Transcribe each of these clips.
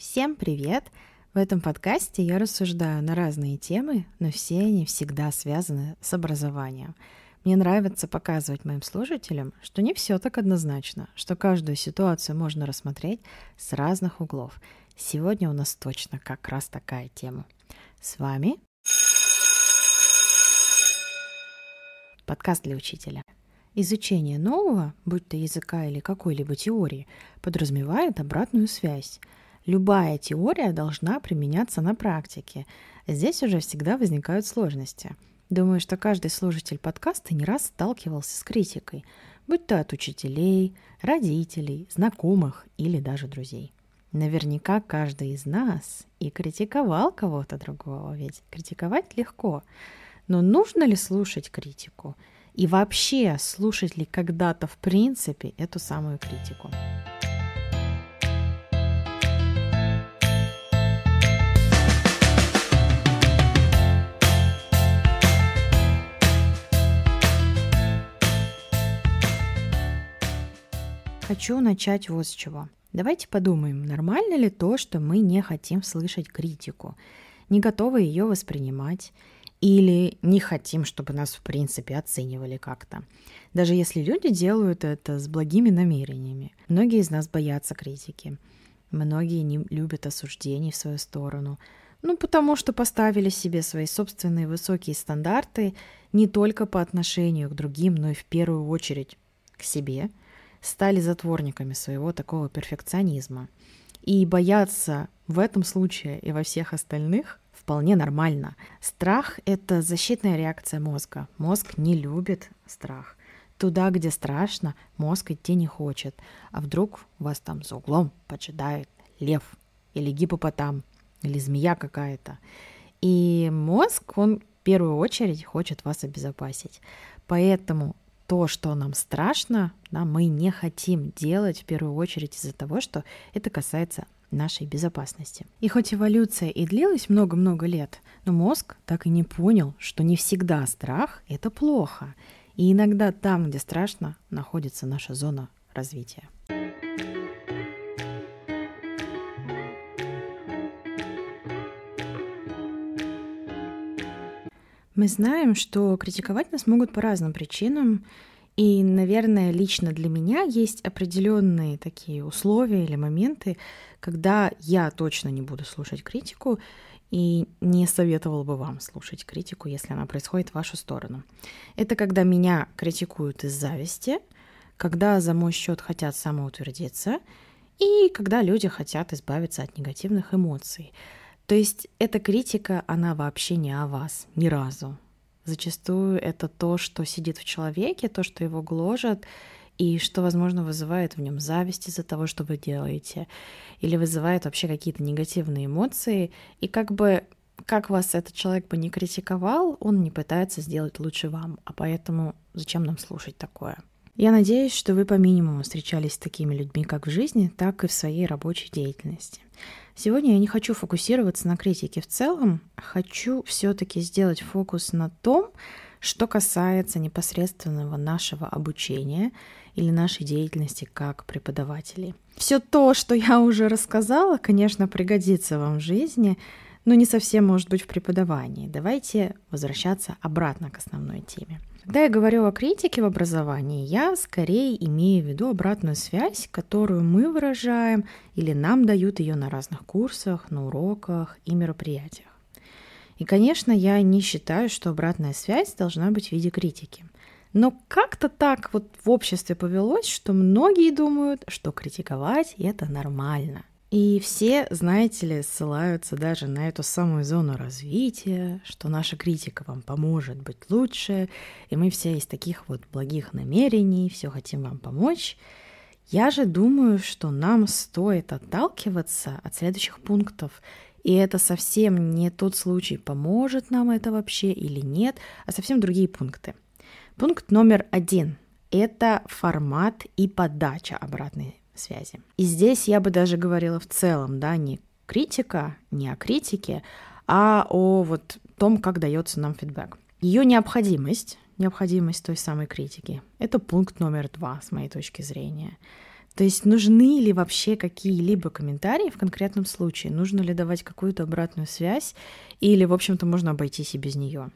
Всем привет! В этом подкасте я рассуждаю на разные темы, но все они всегда связаны с образованием. Мне нравится показывать моим слушателям, что не все так однозначно, что каждую ситуацию можно рассмотреть с разных углов. Сегодня у нас точно как раз такая тема. С вами подкаст для учителя. Изучение нового, будь то языка или какой-либо теории, подразумевает обратную связь. Любая теория должна применяться на практике. Здесь уже всегда возникают сложности. Думаю, что каждый слушатель подкаста не раз сталкивался с критикой, будь то от учителей, родителей, знакомых или даже друзей. Наверняка каждый из нас и критиковал кого-то другого, ведь критиковать легко. Но нужно ли слушать критику? И вообще, слушать ли когда-то в принципе эту самую критику? Хочу начать вот с чего. Давайте подумаем, нормально ли то, что мы не хотим слышать критику, не готовы ее воспринимать, или не хотим, чтобы нас, в принципе, оценивали как-то. Даже если люди делают это с благими намерениями. Многие из нас боятся критики. Многие не любят осуждений в свою сторону. Ну, потому что поставили себе свои собственные высокие стандарты не только по отношению к другим, но и в первую очередь к себе. Стали затворниками своего такого перфекционизма. И бояться в этом случае и во всех остальных вполне нормально. Страх — это защитная реакция мозга. Мозг не любит страх. Туда, где страшно, мозг идти не хочет. А вдруг вас там за углом поджидает лев или гипопотам, или змея какая-то. И мозг, он в первую очередь хочет вас обезопасить. Поэтому то, что нам страшно, да, мы не хотим делать в первую очередь из-за того, что это касается нашей безопасности. И хоть эволюция и длилась много-много лет, но мозг так и не понял, что не всегда страх — это плохо. И иногда там, где страшно, находится наша зона развития. Мы знаем, что критиковать нас могут по разным причинам, и, наверное, лично для меня есть определенные такие условия или моменты, когда я точно не буду слушать критику и не советовал бы вам слушать критику, если она происходит в вашу сторону. Это когда меня критикуют из зависти, когда за мой счет хотят самоутвердиться, и когда люди хотят избавиться от негативных эмоций. То есть эта критика, она вообще не о вас ни разу. Зачастую это то, что сидит в человеке, то, что его гложет, и что, возможно, вызывает в нем зависть из-за того, что вы делаете, или вызывает вообще какие-то негативные эмоции, и как бы как вас этот человек бы не критиковал, он не пытается сделать лучше вам, а поэтому зачем нам слушать такое? Я надеюсь, что вы по минимуму встречались с такими людьми как в жизни, так и в своей рабочей деятельности. Сегодня я не хочу фокусироваться на критике в целом, хочу все-таки сделать фокус на том, что касается непосредственного нашего обучения или нашей деятельности как преподавателей. Все то, что я уже рассказала, конечно, пригодится вам в жизни, но не совсем может быть в преподавании. Давайте возвращаться обратно к основной теме. Когда я говорю о критике в образовании, я скорее имею в виду обратную связь, которую мы выражаем или нам дают ее на разных курсах, на уроках и мероприятиях. И, конечно, я не считаю, что обратная связь должна быть в виде критики. Но как-то так вот в обществе повелось, что многие думают, что критиковать это нормально. И все, знаете ли, ссылаются даже на эту самую зону развития, что наша критика вам поможет быть лучше, и мы все из таких вот благих намерений, все хотим вам помочь. Я же думаю, что нам стоит отталкиваться от следующих пунктов и это совсем не тот случай, поможет нам это вообще или нет, а совсем другие пункты. Пункт номер один – это формат и подача обратной связи. И здесь я бы даже говорила в целом, да, не критика, не о критике, а о вот том, как дается нам фидбэк. Ее необходимость, необходимость той самой критики – это пункт номер два с моей точки зрения. То есть нужны ли вообще какие-либо комментарии в конкретном случае? Нужно ли давать какую-то обратную связь? Или, в общем-то, можно обойтись и без нее?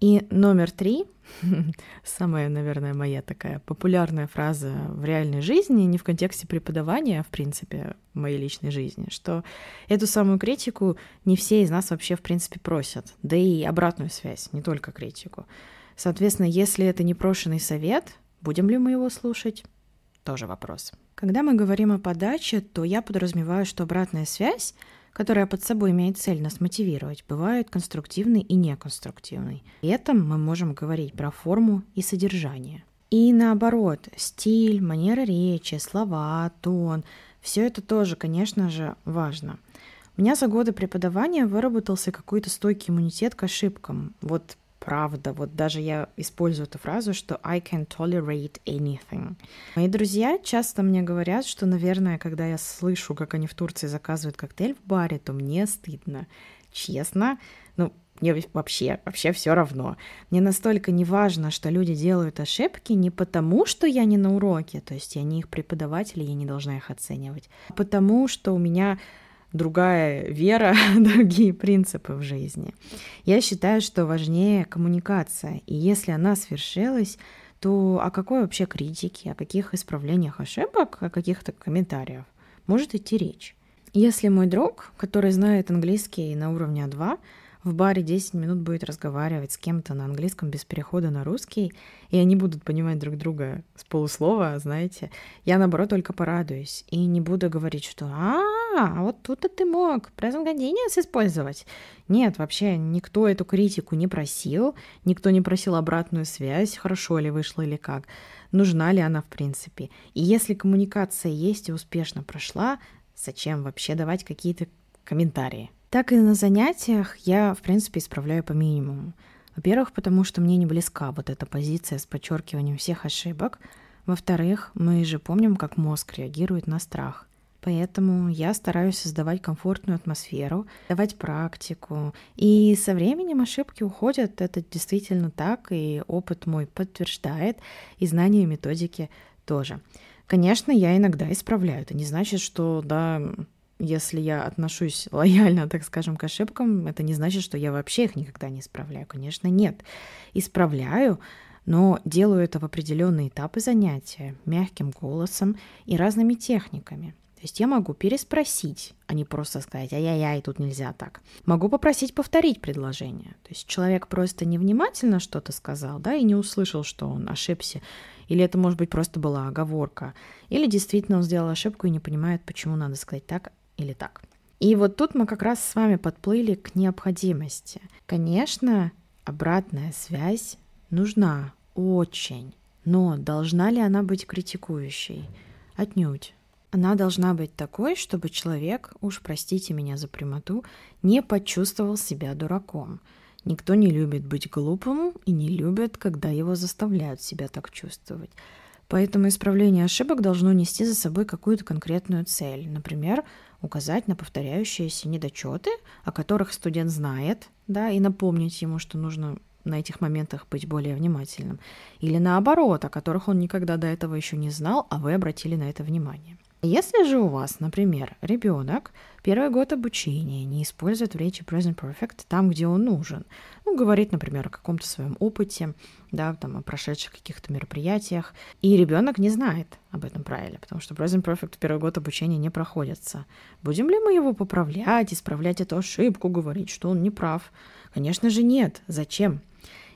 И номер три, самая, наверное, моя такая популярная фраза в реальной жизни, не в контексте преподавания, а в принципе в моей личной жизни, что эту самую критику не все из нас вообще в принципе просят, да и обратную связь, не только критику. Соответственно, если это непрошенный совет, будем ли мы его слушать? Тоже вопрос. Когда мы говорим о подаче, то я подразумеваю, что обратная связь которая под собой имеет цель нас мотивировать, бывает конструктивной и неконструктивной. При этом мы можем говорить про форму и содержание. И наоборот, стиль, манера речи, слова, тон – все это тоже, конечно же, важно. У меня за годы преподавания выработался какой-то стойкий иммунитет к ошибкам. Вот правда. Вот даже я использую эту фразу, что I can tolerate anything. Мои друзья часто мне говорят, что, наверное, когда я слышу, как они в Турции заказывают коктейль в баре, то мне стыдно. Честно, ну, мне вообще, вообще все равно. Мне настолько не важно, что люди делают ошибки не потому, что я не на уроке, то есть я не их преподаватель, я не должна их оценивать, а потому что у меня другая вера, другие принципы в жизни. Я считаю, что важнее коммуникация. И если она свершилась, то о какой вообще критике, о каких исправлениях ошибок, о каких-то комментариях может идти речь? Если мой друг, который знает английский на уровне А2, в баре 10 минут будет разговаривать с кем-то на английском без перехода на русский, и они будут понимать друг друга с полуслова, знаете, я, наоборот, только порадуюсь и не буду говорить, что «А, вот тут-то ты мог continuous использовать». Нет, вообще никто эту критику не просил, никто не просил обратную связь, хорошо ли вышло или как, нужна ли она в принципе. И если коммуникация есть и успешно прошла, зачем вообще давать какие-то комментарии? Так и на занятиях я, в принципе, исправляю по минимуму. Во-первых, потому что мне не близка вот эта позиция с подчеркиванием всех ошибок. Во-вторых, мы же помним, как мозг реагирует на страх. Поэтому я стараюсь создавать комфортную атмосферу, давать практику. И со временем ошибки уходят. Это действительно так, и опыт мой подтверждает, и знания и методики тоже. Конечно, я иногда исправляю. Это не значит, что да, если я отношусь лояльно, так скажем, к ошибкам, это не значит, что я вообще их никогда не исправляю. Конечно, нет. Исправляю, но делаю это в определенные этапы занятия, мягким голосом и разными техниками. То есть я могу переспросить, а не просто сказать «ай-яй-яй, тут нельзя так». Могу попросить повторить предложение. То есть человек просто невнимательно что-то сказал, да, и не услышал, что он ошибся. Или это, может быть, просто была оговорка. Или действительно он сделал ошибку и не понимает, почему надо сказать так, или так. И вот тут мы как раз с вами подплыли к необходимости. Конечно, обратная связь нужна очень, но должна ли она быть критикующей? Отнюдь. Она должна быть такой, чтобы человек, уж простите меня за прямоту, не почувствовал себя дураком. Никто не любит быть глупым и не любит, когда его заставляют себя так чувствовать. Поэтому исправление ошибок должно нести за собой какую-то конкретную цель. Например, указать на повторяющиеся недочеты, о которых студент знает, да, и напомнить ему, что нужно на этих моментах быть более внимательным. Или наоборот, о которых он никогда до этого еще не знал, а вы обратили на это внимание. Если же у вас, например, ребенок первый год обучения не использует в речи present perfect там, где он нужен, ну, говорит, например, о каком-то своем опыте, да, там, о прошедших каких-то мероприятиях, и ребенок не знает об этом правиле, потому что present perfect в первый год обучения не проходится. Будем ли мы его поправлять, исправлять эту ошибку, говорить, что он не прав? Конечно же нет. Зачем?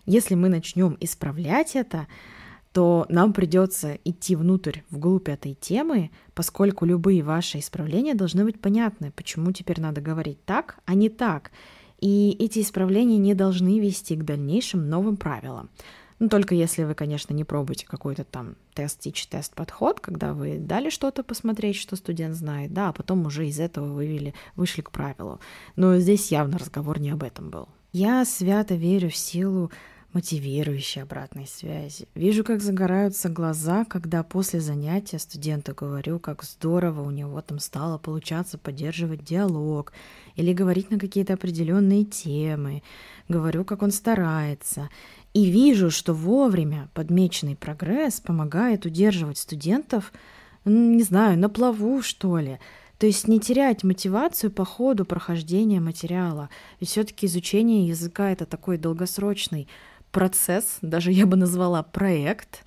Если мы начнем исправлять это, то нам придется идти внутрь, вглубь этой темы, поскольку любые ваши исправления должны быть понятны, почему теперь надо говорить так, а не так. И эти исправления не должны вести к дальнейшим новым правилам. Ну, только если вы, конечно, не пробуете какой-то там тест-тич-тест подход, когда вы дали что-то посмотреть, что студент знает, да, а потом уже из этого вывели, вышли к правилу. Но здесь явно разговор не об этом был. Я свято верю в силу мотивирующей обратной связи. Вижу, как загораются глаза, когда после занятия студенту говорю, как здорово у него там стало получаться поддерживать диалог или говорить на какие-то определенные темы. Говорю, как он старается. И вижу, что вовремя подмеченный прогресс помогает удерживать студентов не знаю, на плаву, что ли. То есть не терять мотивацию по ходу прохождения материала. Ведь все-таки изучение языка это такой долгосрочный процесс, даже я бы назвала проект.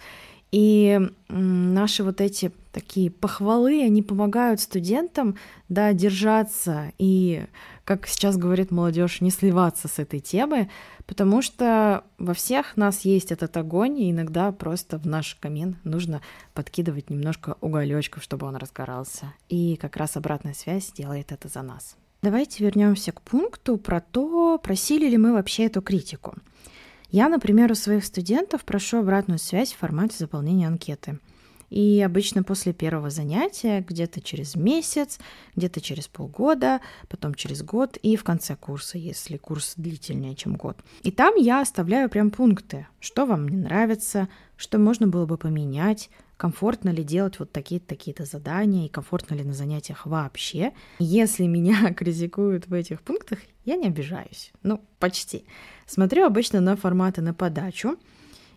И наши вот эти такие похвалы, они помогают студентам, да, держаться и, как сейчас говорит молодежь, не сливаться с этой темы, потому что во всех нас есть этот огонь, и иногда просто в наш камин нужно подкидывать немножко уголечков, чтобы он разгорался. И как раз обратная связь делает это за нас. Давайте вернемся к пункту про то, просили ли мы вообще эту критику. Я, например, у своих студентов прошу обратную связь в формате заполнения анкеты. И обычно после первого занятия, где-то через месяц, где-то через полгода, потом через год и в конце курса, если курс длительнее, чем год. И там я оставляю прям пункты, что вам не нравится, что можно было бы поменять, комфортно ли делать вот такие-то такие-то задания и комфортно ли на занятиях вообще. Если меня критикуют в этих пунктах, я не обижаюсь. Ну, почти. Смотрю обычно на форматы на подачу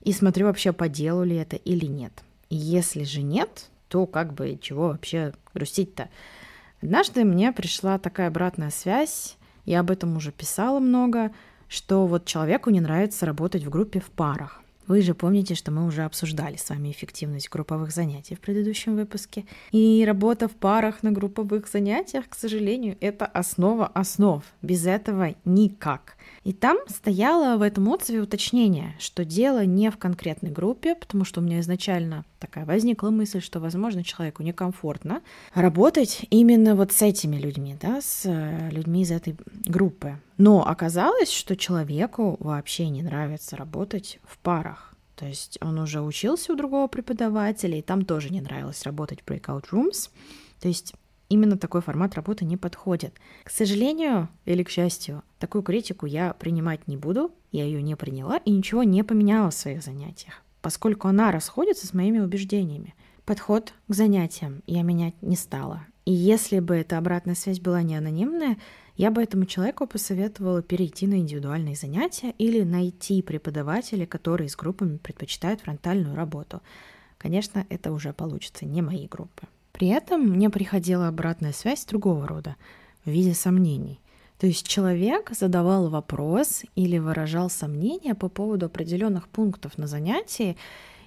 и смотрю вообще, по делу ли это или нет. Если же нет, то как бы чего вообще грустить-то? Однажды мне пришла такая обратная связь, я об этом уже писала много, что вот человеку не нравится работать в группе в парах. Вы же помните, что мы уже обсуждали с вами эффективность групповых занятий в предыдущем выпуске. И работа в парах на групповых занятиях, к сожалению, это основа основ. Без этого никак. И там стояло в этом отзыве уточнение, что дело не в конкретной группе, потому что у меня изначально такая возникла мысль, что, возможно, человеку некомфортно работать именно вот с этими людьми, да, с э, людьми из этой группы. Но оказалось, что человеку вообще не нравится работать в парах. То есть он уже учился у другого преподавателя, и там тоже не нравилось работать в breakout rooms. То есть именно такой формат работы не подходит. К сожалению или к счастью, такую критику я принимать не буду, я ее не приняла и ничего не поменяла в своих занятиях поскольку она расходится с моими убеждениями. Подход к занятиям я менять не стала. И если бы эта обратная связь была не анонимная, я бы этому человеку посоветовала перейти на индивидуальные занятия или найти преподавателя, который с группами предпочитает фронтальную работу. Конечно, это уже получится не мои группы. При этом мне приходила обратная связь другого рода, в виде сомнений. То есть человек задавал вопрос или выражал сомнения по поводу определенных пунктов на занятии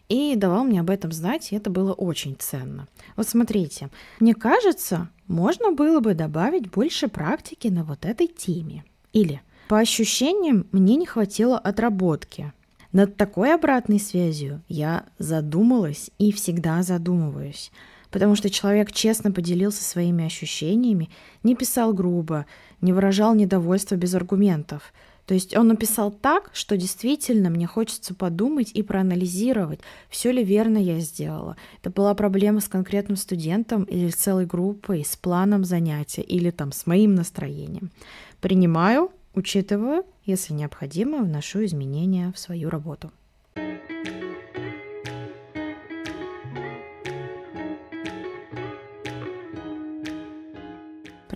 и давал мне об этом знать, и это было очень ценно. Вот смотрите, мне кажется, можно было бы добавить больше практики на вот этой теме. Или по ощущениям мне не хватило отработки. Над такой обратной связью я задумалась и всегда задумываюсь потому что человек честно поделился своими ощущениями, не писал грубо, не выражал недовольство без аргументов. То есть он написал так, что действительно мне хочется подумать и проанализировать, все ли верно я сделала. Это была проблема с конкретным студентом или с целой группой, с планом занятия или там с моим настроением. Принимаю, учитываю, если необходимо, вношу изменения в свою работу.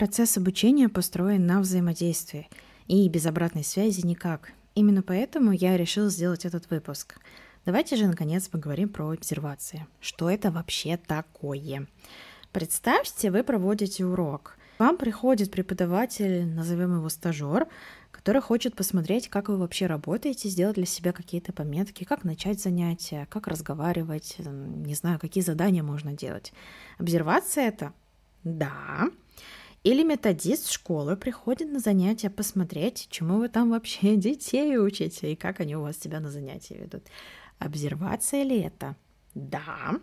Процесс обучения построен на взаимодействии, и без обратной связи никак. Именно поэтому я решил сделать этот выпуск. Давайте же, наконец, поговорим про обсервации. Что это вообще такое? Представьте, вы проводите урок. Вам приходит преподаватель, назовем его стажер, который хочет посмотреть, как вы вообще работаете, сделать для себя какие-то пометки, как начать занятия, как разговаривать, не знаю, какие задания можно делать. Обсервация это? Да. Или методист школы приходит на занятия посмотреть, чему вы там вообще детей учите и как они у вас себя на занятия ведут. Обсервация ли это? Да.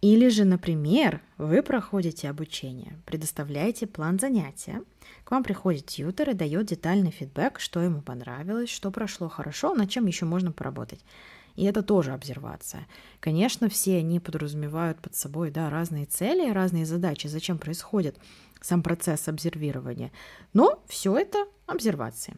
Или же, например, вы проходите обучение, предоставляете план занятия, к вам приходит тьютер и дает детальный фидбэк, что ему понравилось, что прошло хорошо, над чем еще можно поработать. И это тоже обсервация. Конечно, все они подразумевают под собой да, разные цели, разные задачи, зачем происходит сам процесс обсервирования. Но все это обсервации.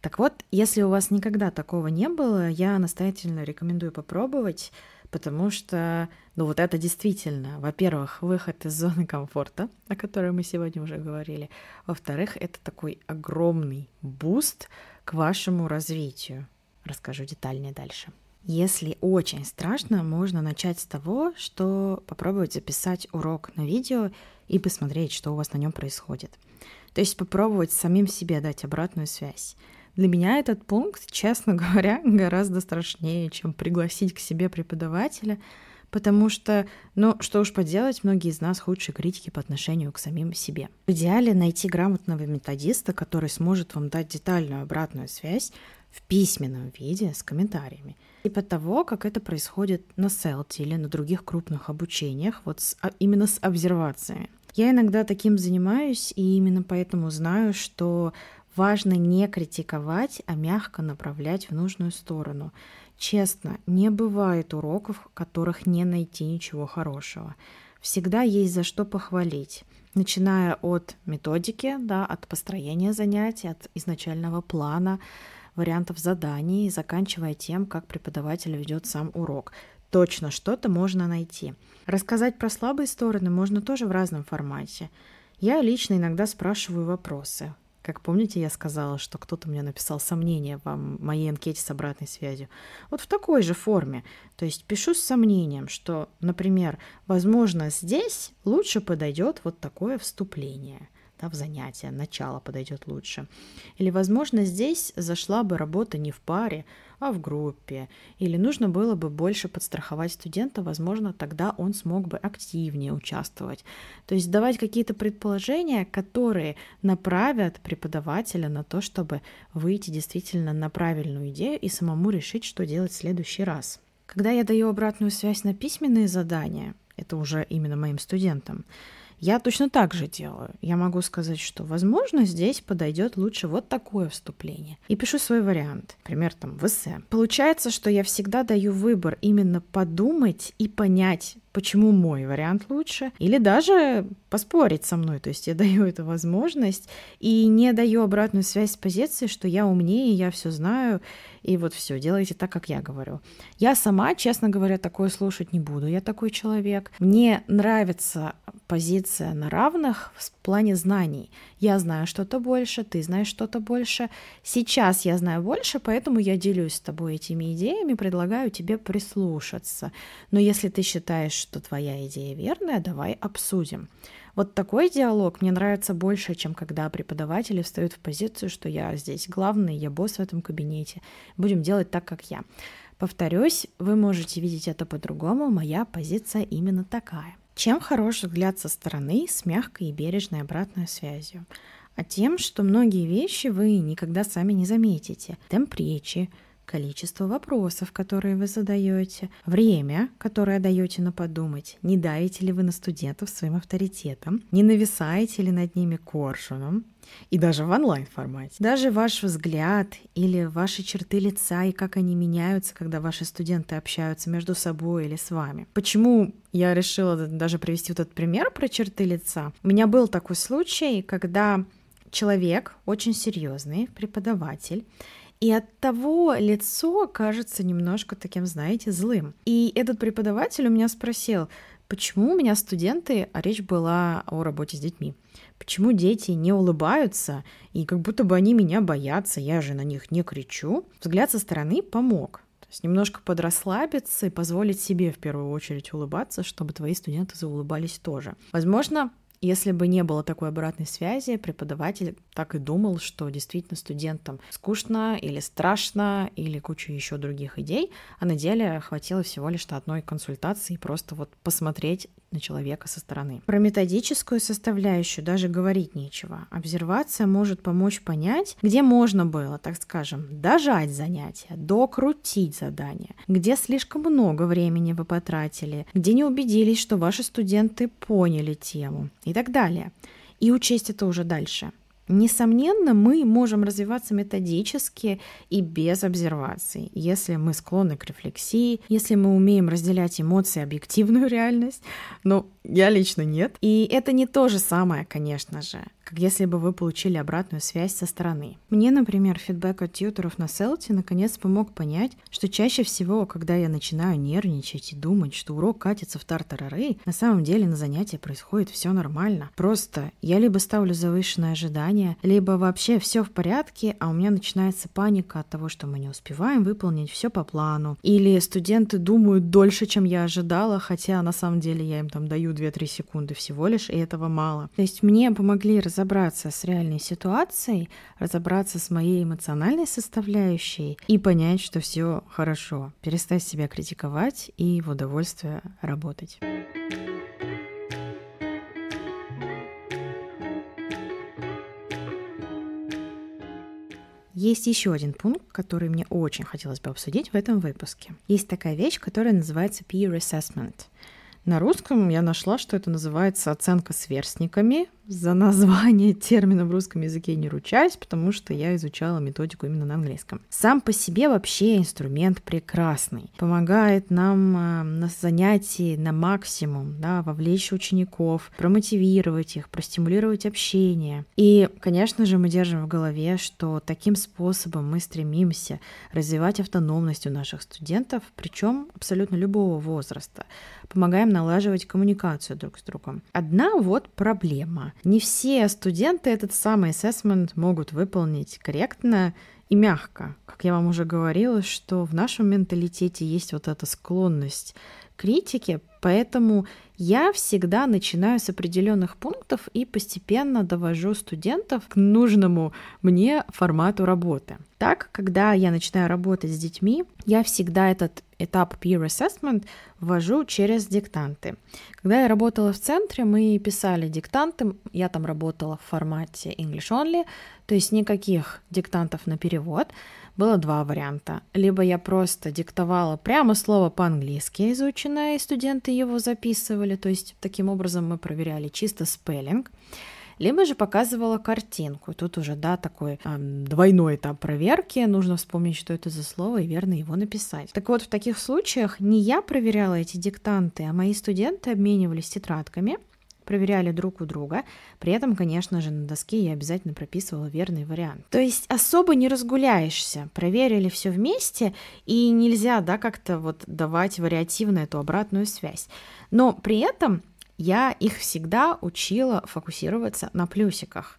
Так вот, если у вас никогда такого не было, я настоятельно рекомендую попробовать, потому что, ну вот это действительно, во-первых, выход из зоны комфорта, о которой мы сегодня уже говорили, во-вторых, это такой огромный boost к вашему развитию. Расскажу детальнее дальше. Если очень страшно, можно начать с того, что попробовать записать урок на видео и посмотреть, что у вас на нем происходит. То есть попробовать самим себе дать обратную связь. Для меня этот пункт, честно говоря, гораздо страшнее, чем пригласить к себе преподавателя, потому что, ну, что уж поделать, многие из нас худшие критики по отношению к самим себе. В идеале найти грамотного методиста, который сможет вам дать детальную обратную связь в письменном виде с комментариями. Типа того, как это происходит на селте или на других крупных обучениях, вот с, а, именно с обсервациями. Я иногда таким занимаюсь, и именно поэтому знаю, что важно не критиковать, а мягко направлять в нужную сторону. Честно, не бывает уроков, в которых не найти ничего хорошего. Всегда есть за что похвалить начиная от методики, да, от построения занятий, от изначального плана, вариантов заданий, заканчивая тем, как преподаватель ведет сам урок. Точно что-то можно найти. Рассказать про слабые стороны можно тоже в разном формате. Я лично иногда спрашиваю вопросы. Как помните, я сказала, что кто-то мне написал сомнения в моей анкете с обратной связью. Вот в такой же форме. То есть пишу с сомнением, что, например, возможно, здесь лучше подойдет вот такое вступление да, в занятие, начало подойдет лучше. Или, возможно, здесь зашла бы работа не в паре, а в группе. Или нужно было бы больше подстраховать студента, возможно, тогда он смог бы активнее участвовать. То есть давать какие-то предположения, которые направят преподавателя на то, чтобы выйти действительно на правильную идею и самому решить, что делать в следующий раз. Когда я даю обратную связь на письменные задания, это уже именно моим студентам, я точно так же делаю. Я могу сказать, что, возможно, здесь подойдет лучше вот такое вступление. И пишу свой вариант. Например, там в эссе. Получается, что я всегда даю выбор именно подумать и понять, почему мой вариант лучше, или даже поспорить со мной. То есть я даю эту возможность и не даю обратную связь с позиции, что я умнее, я все знаю, и вот все, делайте так, как я говорю. Я сама, честно говоря, такое слушать не буду. Я такой человек. Мне нравится позиция на равных в плане знаний. Я знаю что-то больше, ты знаешь что-то больше. Сейчас я знаю больше, поэтому я делюсь с тобой этими идеями, предлагаю тебе прислушаться. Но если ты считаешь, что твоя идея верная, давай обсудим. Вот такой диалог мне нравится больше, чем когда преподаватели встают в позицию, что я здесь главный, я босс в этом кабинете. Будем делать так, как я. Повторюсь, вы можете видеть это по-другому, моя позиция именно такая. Чем хорош взгляд со стороны с мягкой и бережной обратной связью? А тем, что многие вещи вы никогда сами не заметите. Темп речи, количество вопросов, которые вы задаете, время, которое даете на подумать, не давите ли вы на студентов своим авторитетом, не нависаете ли над ними коршуном, и даже в онлайн-формате. Даже ваш взгляд или ваши черты лица и как они меняются, когда ваши студенты общаются между собой или с вами. Почему я решила даже привести вот этот пример про черты лица? У меня был такой случай, когда человек очень серьезный, преподаватель, и от того лицо кажется немножко таким, знаете, злым. И этот преподаватель у меня спросил, почему у меня студенты, а речь была о работе с детьми, почему дети не улыбаются, и как будто бы они меня боятся, я же на них не кричу. Взгляд со стороны помог. То есть немножко подрасслабиться и позволить себе в первую очередь улыбаться, чтобы твои студенты заулыбались тоже. Возможно, если бы не было такой обратной связи, преподаватель так и думал, что действительно студентам скучно или страшно, или куча еще других идей, а на деле хватило всего лишь одной консультации, просто вот посмотреть на человека со стороны. Про методическую составляющую даже говорить нечего. Обсервация может помочь понять, где можно было, так скажем, дожать занятия, докрутить задание, где слишком много времени вы потратили, где не убедились, что ваши студенты поняли тему и так далее. И учесть это уже дальше. Несомненно, мы можем развиваться методически и без обсерваций, если мы склонны к рефлексии, если мы умеем разделять эмоции объективную реальность, но я лично нет. И это не то же самое, конечно же, как если бы вы получили обратную связь со стороны. Мне, например, фидбэк от тьютеров на селте наконец помог понять, что чаще всего, когда я начинаю нервничать и думать, что урок катится в тартарары, на самом деле на занятии происходит все нормально. Просто я либо ставлю завышенное ожидание, либо вообще все в порядке, а у меня начинается паника от того, что мы не успеваем выполнить все по плану. Или студенты думают дольше, чем я ожидала, хотя на самом деле я им там даю 2-3 секунды всего лишь, и этого мало. То есть мне помогли разобраться с реальной ситуацией, разобраться с моей эмоциональной составляющей и понять, что все хорошо, перестать себя критиковать и в удовольствие работать. Есть еще один пункт, который мне очень хотелось бы обсудить в этом выпуске. Есть такая вещь, которая называется peer assessment. На русском я нашла, что это называется оценка сверстниками. За название термина в русском языке не ручаюсь, потому что я изучала методику именно на английском. Сам по себе вообще инструмент прекрасный. Помогает нам э, на занятии на максимум да, вовлечь учеников, промотивировать их, простимулировать общение. И, конечно же, мы держим в голове, что таким способом мы стремимся развивать автономность у наших студентов, причем абсолютно любого возраста помогаем налаживать коммуникацию друг с другом. Одна вот проблема. Не все студенты этот самый assessment могут выполнить корректно и мягко. Как я вам уже говорила, что в нашем менталитете есть вот эта склонность к критике, поэтому я всегда начинаю с определенных пунктов и постепенно довожу студентов к нужному мне формату работы. Так, когда я начинаю работать с детьми, я всегда этот этап peer assessment ввожу через диктанты. Когда я работала в центре, мы писали диктанты, я там работала в формате English only, то есть никаких диктантов на перевод. Было два варианта. Либо я просто диктовала прямо слово по-английски изученное, и студенты его записывали, то есть таким образом мы проверяли чисто спеллинг либо же показывала картинку. Тут уже, да, такой э, двойной этап проверки, нужно вспомнить, что это за слово и верно его написать. Так вот, в таких случаях не я проверяла эти диктанты, а мои студенты обменивались тетрадками, проверяли друг у друга. При этом, конечно же, на доске я обязательно прописывала верный вариант. То есть особо не разгуляешься. Проверили все вместе, и нельзя, да, как-то вот давать вариативно эту обратную связь. Но при этом я их всегда учила фокусироваться на плюсиках.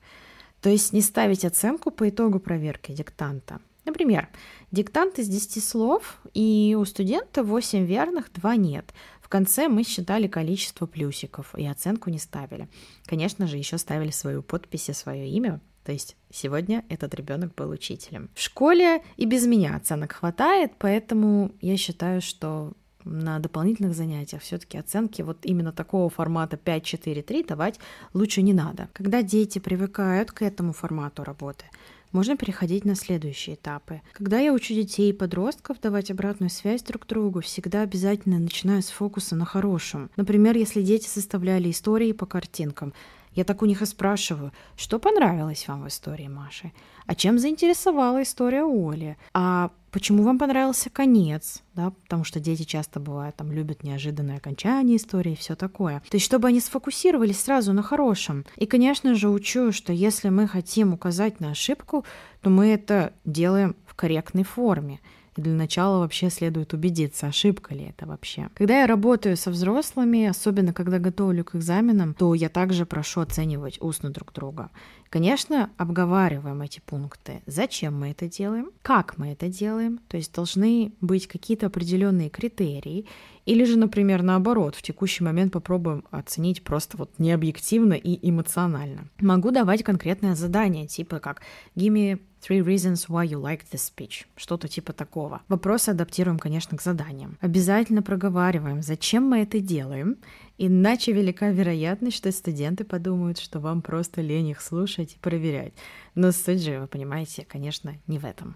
То есть не ставить оценку по итогу проверки диктанта. Например, диктант из 10 слов, и у студента 8 верных, 2 нет. В конце мы считали количество плюсиков и оценку не ставили. Конечно же, еще ставили свою подпись и свое имя, то есть сегодня этот ребенок был учителем. В школе и без меня оценок хватает, поэтому я считаю, что на дополнительных занятиях все-таки оценки вот именно такого формата 5-4-3 давать лучше не надо. Когда дети привыкают к этому формату работы, можно переходить на следующие этапы. Когда я учу детей и подростков давать обратную связь друг другу, всегда обязательно начинаю с фокуса на хорошем. Например, если дети составляли истории по картинкам, я так у них и спрашиваю, что понравилось вам в истории Маши? А чем заинтересовала история Оли? А почему вам понравился конец? Да, потому что дети часто бывают, там, любят неожиданное окончание истории и все такое. То есть, чтобы они сфокусировались сразу на хорошем. И, конечно же, учу, что если мы хотим указать на ошибку, то мы это делаем в корректной форме. Для начала вообще следует убедиться, ошибка ли это вообще. Когда я работаю со взрослыми, особенно когда готовлю к экзаменам, то я также прошу оценивать устно друг друга. Конечно, обговариваем эти пункты. Зачем мы это делаем? Как мы это делаем? То есть должны быть какие-то определенные критерии. Или же, например, наоборот, в текущий момент попробуем оценить просто вот необъективно и эмоционально. Могу давать конкретное задание, типа как «Give me Three reasons why you like this speech. Что-то типа такого. Вопросы адаптируем, конечно, к заданиям. Обязательно проговариваем, зачем мы это делаем, иначе велика вероятность, что студенты подумают, что вам просто лень их слушать и проверять. Но суть же, вы понимаете, конечно, не в этом.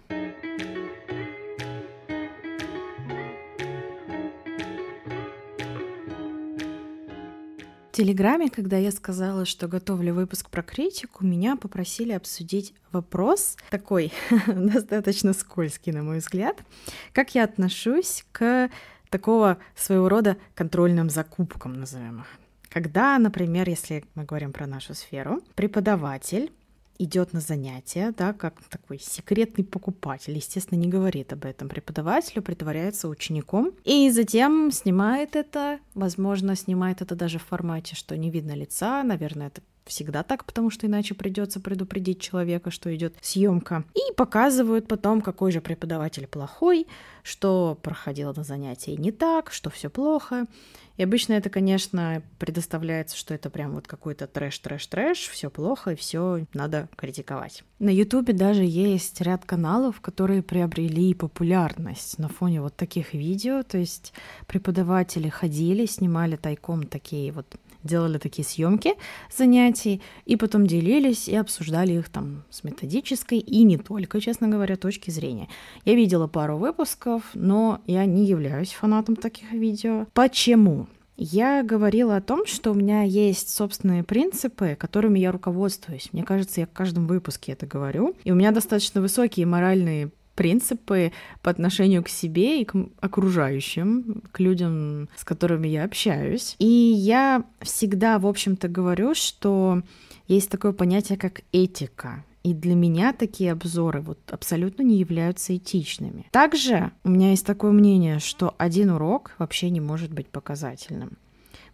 В Телеграме, когда я сказала, что готовлю выпуск про критику, меня попросили обсудить вопрос, такой достаточно скользкий, на мой взгляд, как я отношусь к такого своего рода контрольным закупкам, назовем их. Когда, например, если мы говорим про нашу сферу, преподаватель идет на занятия, да, как такой секретный покупатель, естественно, не говорит об этом преподавателю, притворяется учеником и затем снимает это, возможно, снимает это даже в формате, что не видно лица, наверное, это всегда так, потому что иначе придется предупредить человека, что идет съемка. И показывают потом, какой же преподаватель плохой, что проходило на занятии не так, что все плохо. И обычно это, конечно, предоставляется, что это прям вот какой-то трэш-трэш-трэш, все плохо и все надо критиковать. На Ютубе даже есть ряд каналов, которые приобрели популярность на фоне вот таких видео, то есть преподаватели ходили, снимали тайком такие вот делали такие съемки занятий, и потом делились и обсуждали их там с методической и не только, честно говоря, точки зрения. Я видела пару выпусков, но я не являюсь фанатом таких видео. Почему? Я говорила о том, что у меня есть собственные принципы, которыми я руководствуюсь. Мне кажется, я в каждом выпуске это говорю. И у меня достаточно высокие моральные принципы по отношению к себе и к окружающим, к людям, с которыми я общаюсь. И я всегда, в общем-то, говорю, что есть такое понятие, как этика. И для меня такие обзоры вот абсолютно не являются этичными. Также у меня есть такое мнение, что один урок вообще не может быть показательным.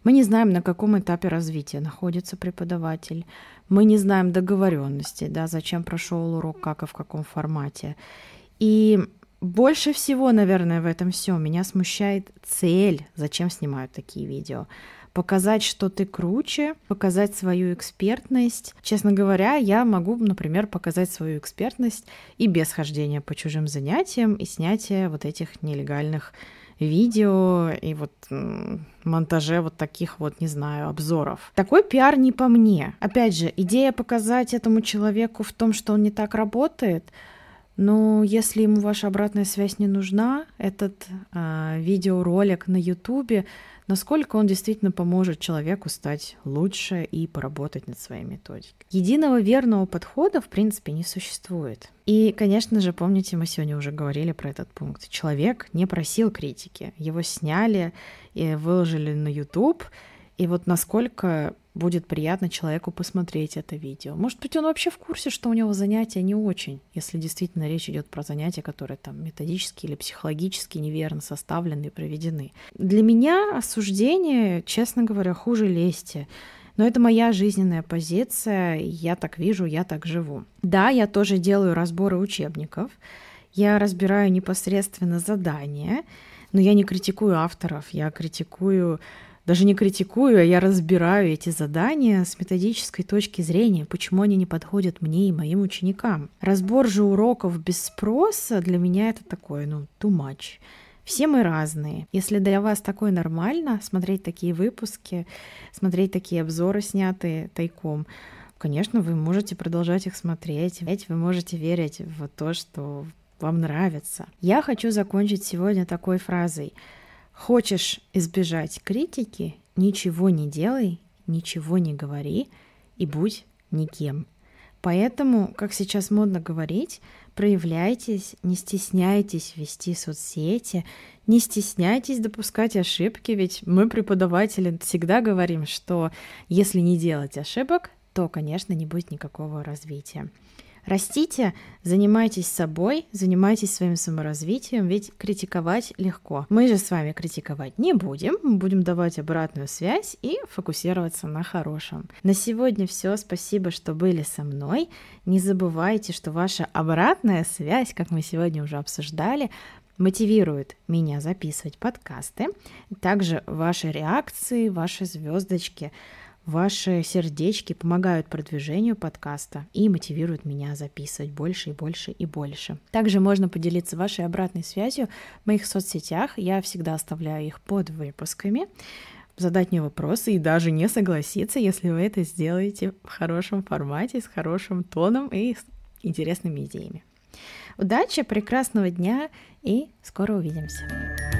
Мы не знаем, на каком этапе развития находится преподаватель. Мы не знаем договоренности, да, зачем прошел урок, как и в каком формате. И больше всего, наверное, в этом все меня смущает цель, зачем снимают такие видео. Показать, что ты круче, показать свою экспертность. Честно говоря, я могу, например, показать свою экспертность и без хождения по чужим занятиям и снятия вот этих нелегальных видео и вот монтаже вот таких вот, не знаю, обзоров. Такой пиар не по мне. Опять же, идея показать этому человеку в том, что он не так работает — но если ему ваша обратная связь не нужна, этот э, видеоролик на YouTube, насколько он действительно поможет человеку стать лучше и поработать над своей методикой. Единого верного подхода, в принципе, не существует. И, конечно же, помните, мы сегодня уже говорили про этот пункт. Человек не просил критики. Его сняли и выложили на YouTube. И вот насколько будет приятно человеку посмотреть это видео. Может быть, он вообще в курсе, что у него занятия не очень, если действительно речь идет про занятия, которые там методически или психологически неверно составлены и проведены. Для меня осуждение, честно говоря, хуже лести. Но это моя жизненная позиция, я так вижу, я так живу. Да, я тоже делаю разборы учебников, я разбираю непосредственно задания, но я не критикую авторов, я критикую даже не критикую, а я разбираю эти задания с методической точки зрения, почему они не подходят мне и моим ученикам. Разбор же уроков без спроса для меня это такое, ну, too much. Все мы разные. Если для вас такое нормально, смотреть такие выпуски, смотреть такие обзоры, снятые тайком, конечно, вы можете продолжать их смотреть, ведь вы можете верить в то, что вам нравится. Я хочу закончить сегодня такой фразой – Хочешь избежать критики, ничего не делай, ничего не говори и будь никем. Поэтому, как сейчас модно говорить, проявляйтесь, не стесняйтесь вести соцсети, не стесняйтесь допускать ошибки, ведь мы, преподаватели, всегда говорим, что если не делать ошибок, то, конечно, не будет никакого развития. Растите, занимайтесь собой, занимайтесь своим саморазвитием, ведь критиковать легко. Мы же с вами критиковать не будем, мы будем давать обратную связь и фокусироваться на хорошем. На сегодня все, спасибо, что были со мной. Не забывайте, что ваша обратная связь, как мы сегодня уже обсуждали, мотивирует меня записывать подкасты. Также ваши реакции, ваши звездочки – Ваши сердечки помогают продвижению подкаста и мотивируют меня записывать больше и больше и больше. Также можно поделиться вашей обратной связью в моих соцсетях. Я всегда оставляю их под выпусками задать мне вопросы и даже не согласиться, если вы это сделаете в хорошем формате, с хорошим тоном и с интересными идеями. Удачи, прекрасного дня и скоро увидимся.